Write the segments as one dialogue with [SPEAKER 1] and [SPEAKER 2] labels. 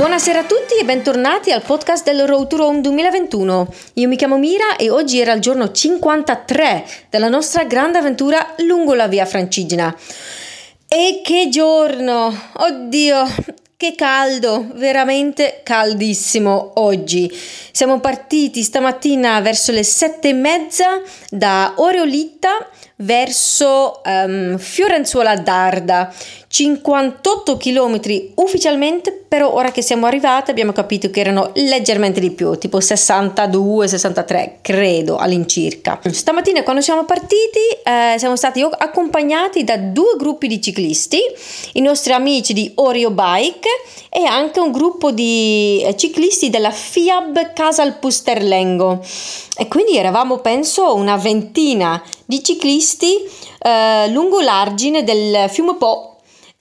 [SPEAKER 1] Buonasera a tutti e bentornati al podcast del Road to Rome 2021. Io mi chiamo Mira e oggi era il giorno 53 della nostra grande avventura lungo la via Francigena. E che giorno! Oddio, che caldo, veramente caldissimo oggi. Siamo partiti stamattina verso le sette e mezza da Oreolitta verso um, Fiorenzuola d'Arda. 58 km ufficialmente, però ora che siamo arrivati abbiamo capito che erano leggermente di più, tipo 62-63 credo all'incirca. Stamattina quando siamo partiti eh, siamo stati accompagnati da due gruppi di ciclisti, i nostri amici di Oreo Bike e anche un gruppo di eh, ciclisti della FIAB Casal Pusterlengo e quindi eravamo penso una ventina di ciclisti eh, lungo l'argine del fiume Po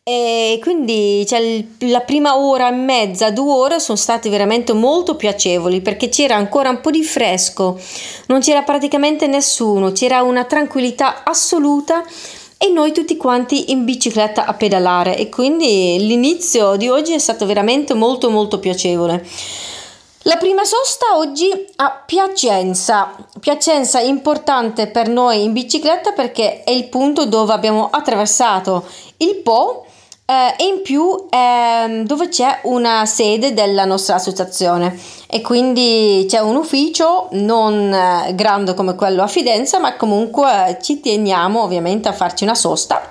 [SPEAKER 1] e quindi cioè, la prima ora e mezza, due ore sono state veramente molto piacevoli perché c'era ancora un po' di fresco, non c'era praticamente nessuno, c'era una tranquillità assoluta e noi tutti quanti in bicicletta a pedalare e quindi l'inizio di oggi è stato veramente molto molto piacevole. La prima sosta oggi a Piacenza. Piacenza importante per noi in bicicletta perché è il punto dove abbiamo attraversato il Po e in più eh, dove c'è una sede della nostra associazione. E quindi c'è un ufficio non eh, grande come quello a Fidenza ma comunque ci teniamo ovviamente a farci una sosta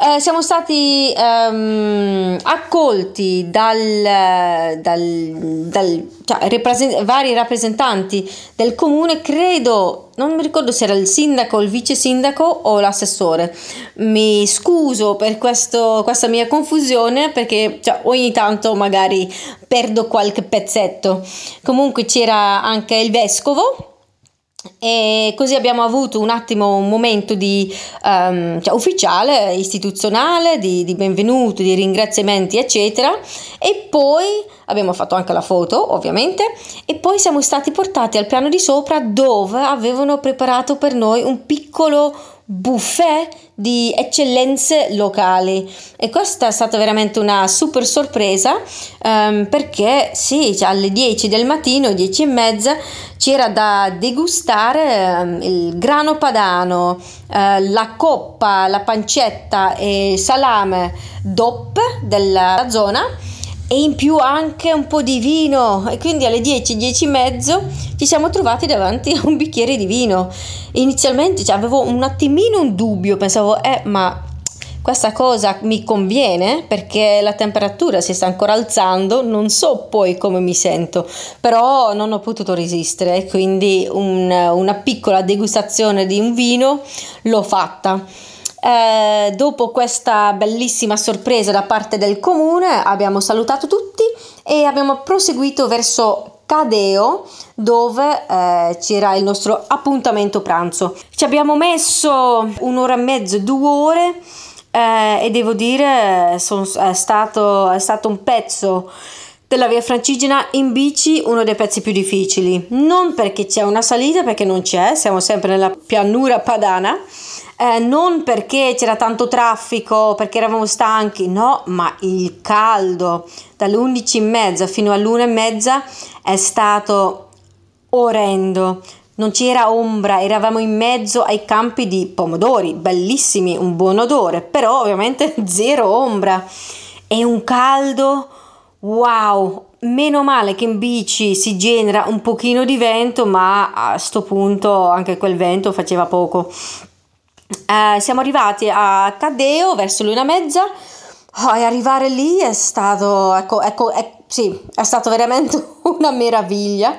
[SPEAKER 1] eh, siamo stati ehm, accolti dal, dal, dal cioè, rappresent- vari rappresentanti del comune, credo, non mi ricordo se era il sindaco, il vice sindaco o l'assessore. Mi scuso per questo, questa mia confusione perché cioè, ogni tanto magari perdo qualche pezzetto. Comunque c'era anche il vescovo e così abbiamo avuto un attimo un momento di um, cioè ufficiale, istituzionale, di, di benvenuti, di ringraziamenti, eccetera. E poi abbiamo fatto anche la foto, ovviamente, e poi siamo stati portati al piano di sopra dove avevano preparato per noi un piccolo buffet di eccellenze locali. E questa è stata veramente una super sorpresa um, perché sì, cioè alle 10 del mattino, 10 e mezza c'era da degustare um, il grano padano, uh, la coppa, la pancetta e salame DOP della zona e in più anche un po' di vino e quindi alle 10, 10 e mezzo ci siamo trovati davanti a un bicchiere di vino. Inizialmente cioè, avevo un attimino un dubbio, pensavo eh ma questa cosa mi conviene perché la temperatura si sta ancora alzando, non so poi come mi sento, però non ho potuto resistere, quindi un, una piccola degustazione di un vino l'ho fatta. Eh, dopo questa bellissima sorpresa da parte del comune abbiamo salutato tutti e abbiamo proseguito verso Cadeo dove eh, c'era il nostro appuntamento pranzo. Ci abbiamo messo un'ora e mezzo, due ore eh, e devo dire sono, è, stato, è stato un pezzo della via Francigena in bici uno dei pezzi più difficili non perché c'è una salita perché non c'è siamo sempre nella pianura padana eh, non perché c'era tanto traffico, perché eravamo stanchi, no, ma il caldo dalle 11 e mezza fino all'una e mezza è stato orrendo. Non c'era ombra, eravamo in mezzo ai campi di pomodori, bellissimi, un buon odore, però ovviamente zero ombra. E un caldo, wow, meno male che in bici si genera un pochino di vento, ma a sto punto anche quel vento faceva poco. Eh, siamo arrivati a Cadeo verso l'una e mezza. Oh, e arrivare lì è stato, ecco, ecco, è, sì, è stato veramente una meraviglia.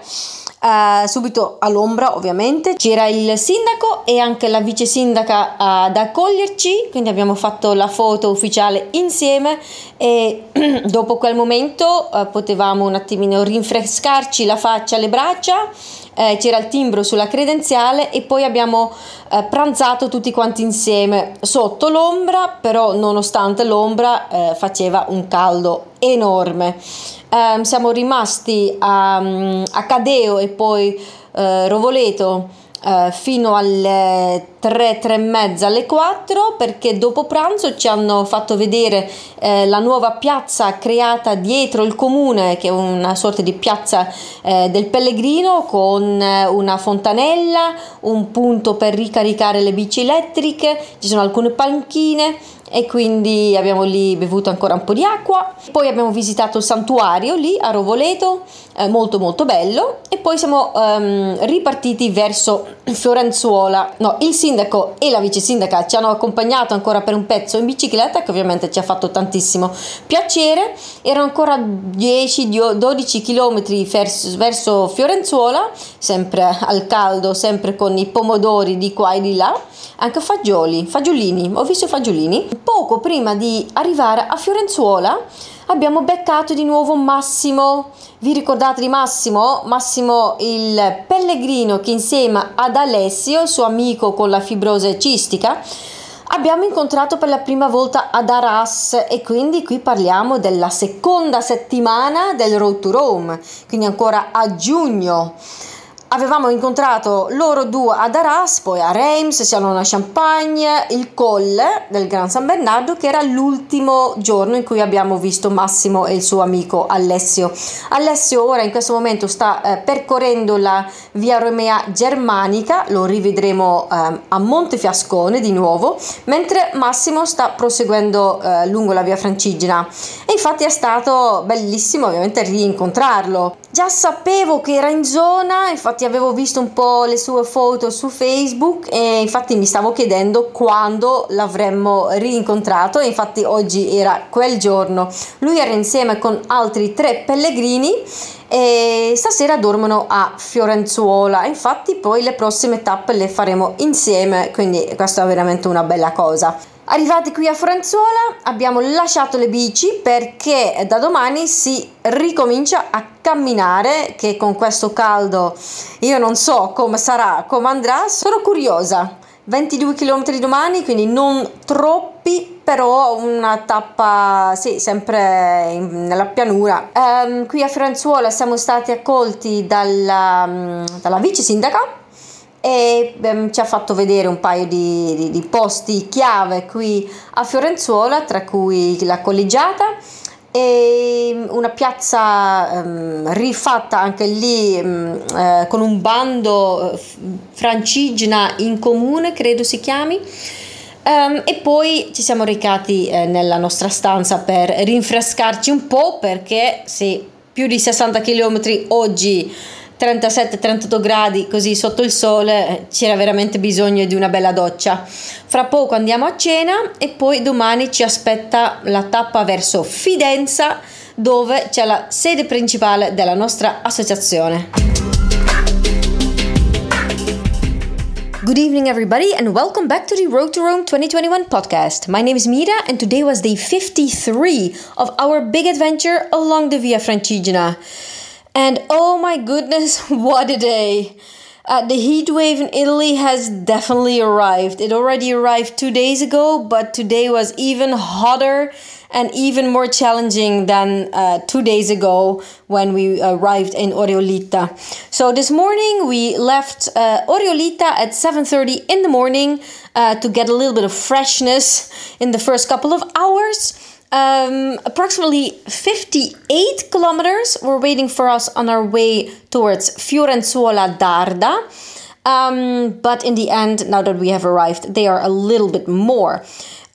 [SPEAKER 1] Uh, subito all'ombra ovviamente. C'era il sindaco e anche la vice sindaca uh, ad accoglierci. Quindi abbiamo fatto la foto ufficiale insieme e dopo quel momento uh, potevamo un attimino rinfrescarci la faccia le braccia eh, c'era il timbro sulla credenziale e poi abbiamo eh, pranzato tutti quanti insieme sotto l'ombra, però nonostante l'ombra eh, faceva un caldo enorme. Ehm, siamo rimasti a, a, Cadeo e poi eh, Rovoleto eh, fino alle 3, 3 e mezza, alle 4 perché dopo pranzo ci hanno fatto vedere eh, la nuova piazza creata dietro il comune che è una sorta di piazza eh, del pellegrino con eh, una fontanella, un punto per ricaricare le bici elettriche, ci sono alcune panchine e quindi abbiamo lì bevuto ancora un po' di acqua. Poi abbiamo visitato il santuario lì a Rovoleto, eh, molto molto bello e poi siamo um, ripartiti verso Fiorenzuola. No, il sindaco e la vice sindaca ci hanno accompagnato ancora per un pezzo in bicicletta che ovviamente ci ha fatto tantissimo piacere. Erano ancora 10-12 km verso, verso Fiorenzuola, sempre al caldo, sempre con i pomodori di qua e di là anche fagioli, fagiolini, ho visto i fagiolini. Poco prima di arrivare a Fiorenzuola abbiamo beccato di nuovo Massimo. Vi ricordate di Massimo? Massimo il pellegrino che insieme ad Alessio, suo amico con la fibrosi cistica, abbiamo incontrato per la prima volta ad Arras e quindi qui parliamo della seconda settimana del Road to Rome, quindi ancora a giugno avevamo incontrato loro due ad Arras, poi a Reims, siamo a Champagne, il colle del Gran San Bernardo, che era l'ultimo giorno in cui abbiamo visto Massimo e il suo amico Alessio. Alessio ora in questo momento sta eh, percorrendo la via Romea Germanica, lo rivedremo eh, a Montefiascone di nuovo, mentre Massimo sta proseguendo eh, lungo la via Francigena. E infatti è stato bellissimo ovviamente rincontrarlo. Già sapevo che era in zona, infatti avevo visto un po' le sue foto su Facebook e infatti mi stavo chiedendo quando l'avremmo rincontrato e infatti oggi era quel giorno. Lui era insieme con altri tre pellegrini e stasera dormono a Fiorenzuola. Infatti poi le prossime tappe le faremo insieme, quindi questa è veramente una bella cosa. Arrivati qui a Fiorenzuola abbiamo lasciato le bici perché da domani si ricomincia a camminare che con questo caldo io non so come sarà, come andrà, sono curiosa. 22 km domani, quindi non troppi, però una tappa, sì, sempre in, nella pianura. Um, qui a Fiorenzuola siamo stati accolti dalla, dalla vice sindaca e ehm, ci ha fatto vedere un paio di, di, di, posti chiave qui a Fiorenzuola, tra cui la collegiata e una piazza ehm, rifatta anche lì ehm, eh, con un bando eh, francigena in comune, credo si chiami. Um, e poi ci siamo recati eh, nella nostra stanza per rinfrescarci un po' perché sì, più di 60 km oggi 37-38 gradi così sotto il sole eh, c'era veramente bisogno di una bella doccia. Fra poco andiamo a cena e poi domani ci aspetta la tappa verso Fidenza dove c'è la sede principale della nostra associazione. Good evening, everybody, and welcome back to the Road to Rome 2021 podcast. My name is Mira, and today was day 53 of our big adventure along the Via Francigena. And oh my goodness, what a day! Uh, the heat wave in Italy has definitely arrived. It already arrived two days ago, but today was even hotter and even more challenging than uh, two days ago when we arrived in Orio Litta. So this morning we left uh, Orio Litta at 7:30 in the morning uh, to get a little bit of freshness in the first couple of hours. Um, approximately 58 kilometers were waiting for us on our way towards Fiorenzuola d'Arda. Um, but in the end, now that we have arrived, they are a little bit more.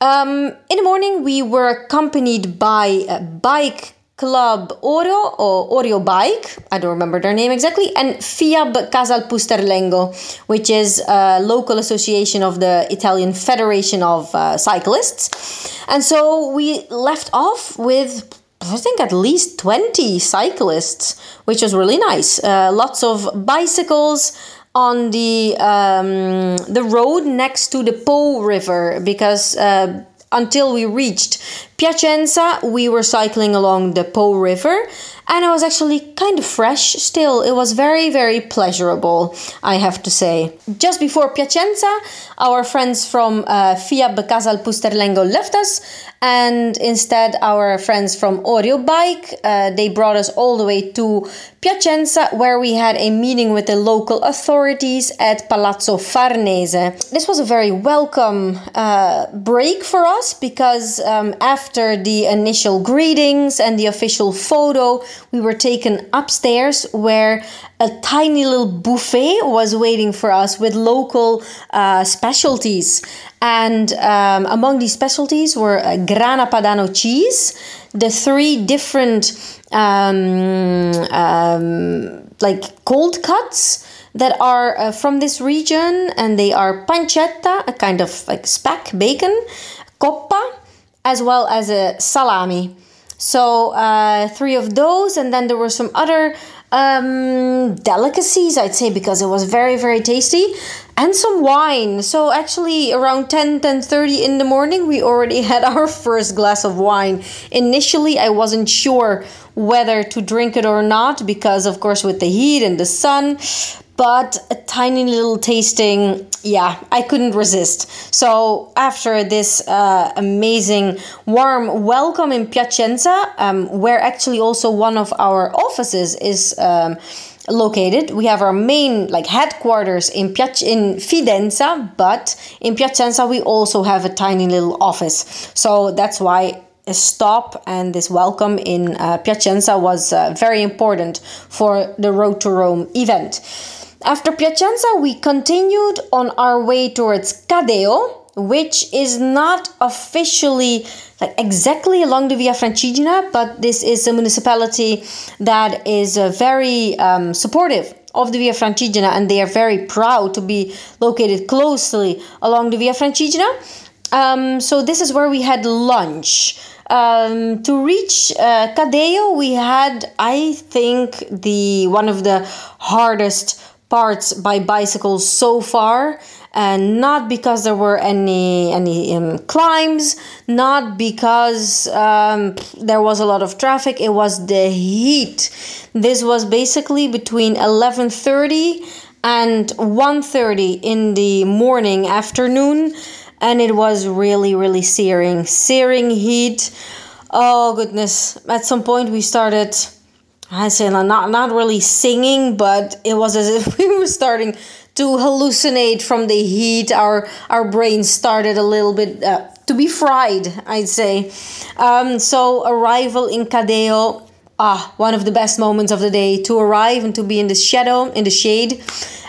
[SPEAKER 1] Um, in the morning, we were accompanied by a bike Club Oro or Oreo Bike, I don't remember their name exactly, and FIAB Casal Pusterlengo, which is a local association of the Italian Federation of uh, Cyclists. And so we left off with I think at least 20 cyclists, which was really nice. Uh, lots of bicycles on the um, the road next to the Po River because uh, until we reached Piacenza, we were cycling along the Po River, and it was actually kind of fresh still. It was very, very pleasurable, I have to say. Just before Piacenza, our friends from uh, FIAB Casal Pusterlengo left us, and instead, our friends from Oreo Bike uh, they brought us all the way to Piacenza, where we had a meeting with the local authorities at Palazzo Farnese. This was a very welcome uh, break for us because um, after the initial greetings and the official photo, we were taken upstairs where a tiny little buffet was waiting for us with local uh, specialties. And um, among these specialties were uh, Grana Padano cheese, the three different um, um, like cold cuts that are uh, from this region, and they are pancetta, a kind of like speck bacon, coppa, as well as a salami. So uh, three of those, and then there were some other um, delicacies, I'd say, because it was very, very tasty, and some wine. So actually, around 10, 10 30 in the morning, we already had our first glass of wine. Initially, I wasn't sure whether to drink it or not because, of course, with the heat and the sun, but a tiny little tasting yeah i couldn't resist so after this uh, amazing warm welcome in piacenza um, where actually also one of our offices is um, located we have our main like headquarters in Piac- in fidenza but in piacenza we also have a tiny little office so that's why a stop and this welcome in uh, Piacenza was uh, very important for the Road to Rome event. After Piacenza, we continued on our way towards Cadeo, which is not officially like exactly along the Via Francigena, but this is a municipality that is uh, very um, supportive of the Via Francigena and they are very proud to be located closely along the Via Francigena. Um, so this is where we had lunch. Um, to reach uh, Cadeo, we had, I think, the one of the hardest parts by bicycles so far and not because there were any any um, climbs not because um, there was a lot of traffic it was the heat. This was basically between 11:30 and 1:30 in the morning afternoon and it was really really searing searing heat. Oh goodness. At some point we started I say not not really singing, but it was as if we were starting to hallucinate from the heat. Our our brains started a little bit uh, to be fried, I'd say. Um, so arrival in Cadeo, ah, one of the best moments of the day to arrive and to be in the shadow, in the shade,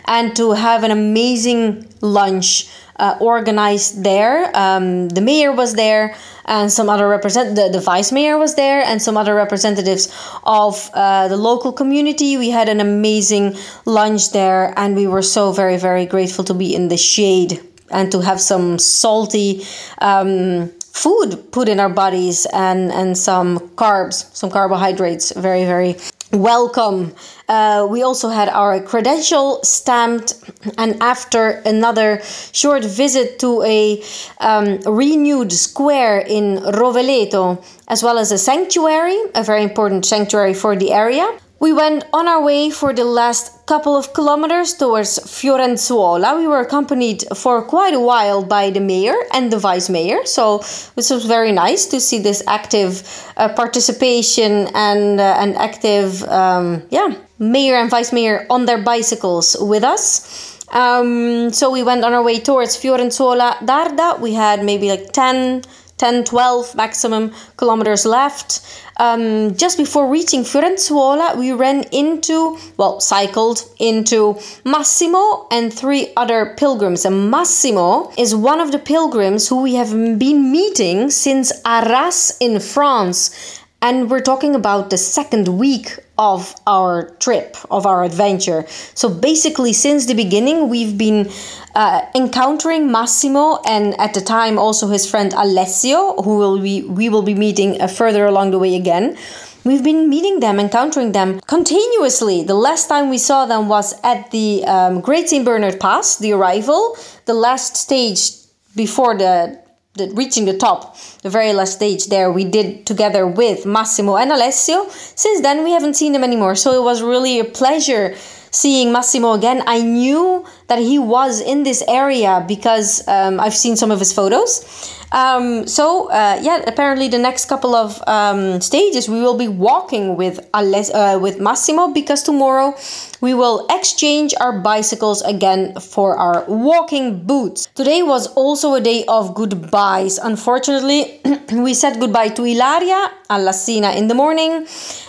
[SPEAKER 1] and to have an amazing lunch uh, organized there. Um, the mayor was there, and some other represent the, the vice mayor was there, and some other representatives of uh, the local community. We had an amazing lunch there, and we were so very very grateful to be in the shade and to have some salty. Um, food put in our bodies and and some carbs some carbohydrates very very welcome. Uh, we also had our credential stamped, and after another short visit to a um, renewed square in Roveleto, as well as a sanctuary, a very important sanctuary for the area, we went on our way for the last couple of kilometers towards Fiorenzuola. We were accompanied for quite a while by the mayor and the vice mayor, so this was very nice to see this active uh, participation and uh, an active, um, yeah, mayor and vice mayor on their bicycles with us. Um, so we went on our way towards Fiorenzuola d'Arda. We had maybe like 10 10 12 maximum kilometers left. Um, just before reaching Fiorenzuola, we ran into, well, cycled into Massimo and three other pilgrims. And Massimo is one of the pilgrims who we have been meeting since Arras in France. And we're talking about the second week of our trip, of our adventure. So basically, since the beginning, we've been uh, encountering Massimo and at the time also his friend Alessio, who will be, we will be meeting uh, further along the way again. We've been meeting them, encountering them continuously. The last time we saw them was at the um, Great St. Bernard Pass, the arrival, the last stage before the the, reaching the top, the very last stage there, we did together with Massimo and Alessio. Since then, we haven't seen him anymore. So it was really a pleasure seeing Massimo again. I knew that he was in this area because um, I've seen some of his photos. Um, so uh, yeah, apparently the next couple of um, stages we will be walking with Aless- uh, with Massimo because tomorrow we will exchange our bicycles again for our walking boots. Today was also a day of goodbyes. Unfortunately, we said goodbye to Ilaria Allassina in the morning,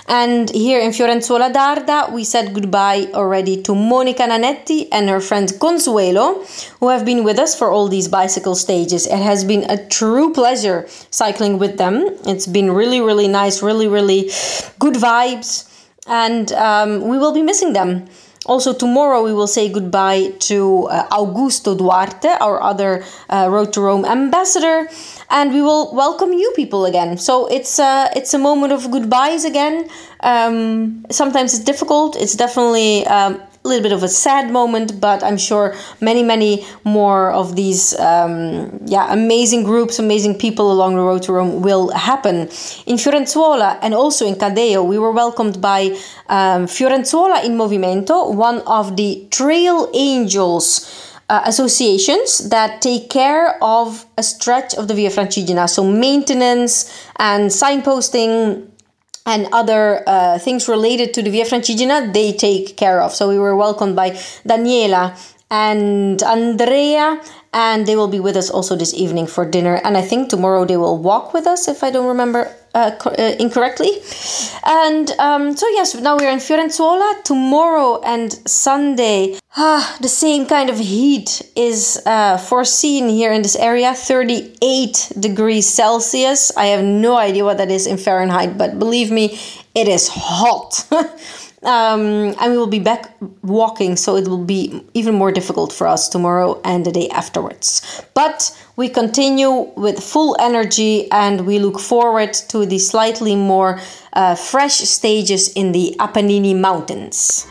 [SPEAKER 1] and here in Fiorenzuola d'Arda we said goodbye already to Monica Nanetti and her friend Consuelo, who have been with us for all these bicycle stages. It has been a true pleasure cycling with them. It's been really, really nice, really, really good vibes, and um, we will be missing them. Also, tomorrow we will say goodbye to uh, Augusto Duarte, our other uh, Road to Rome ambassador, and we will welcome you people again. So it's uh, it's a moment of goodbyes again. Um, sometimes it's difficult. It's definitely um, a little bit of a sad moment, but I'm sure many, many more of these, um, yeah, amazing groups, amazing people along the road to Rome will happen. In Fiorenzuola and also in Cadeo, we were welcomed by um, Fiorenzuola in Movimento, one of the Trail Angels. Uh, associations that take care of a stretch of the Via Francigena, so maintenance and signposting, and other uh, things related to the Via Francigena they take care of. So we were welcomed by Daniela and Andrea, and they will be with us also this evening for dinner. And I think tomorrow they will walk with us, if I don't remember uh, uh, incorrectly. And um, so, yes, now we're in Fiorenzuola. Tomorrow and Sunday, ah, the same kind of heat is uh, foreseen here in this area 38 degrees Celsius. I have no idea what that is in Fahrenheit, but believe me, it is hot. Um, and we will be back walking, so it will be even more difficult for us tomorrow and the day afterwards. But we continue with full energy and we look forward to the slightly more uh, fresh stages in the Apennine Mountains.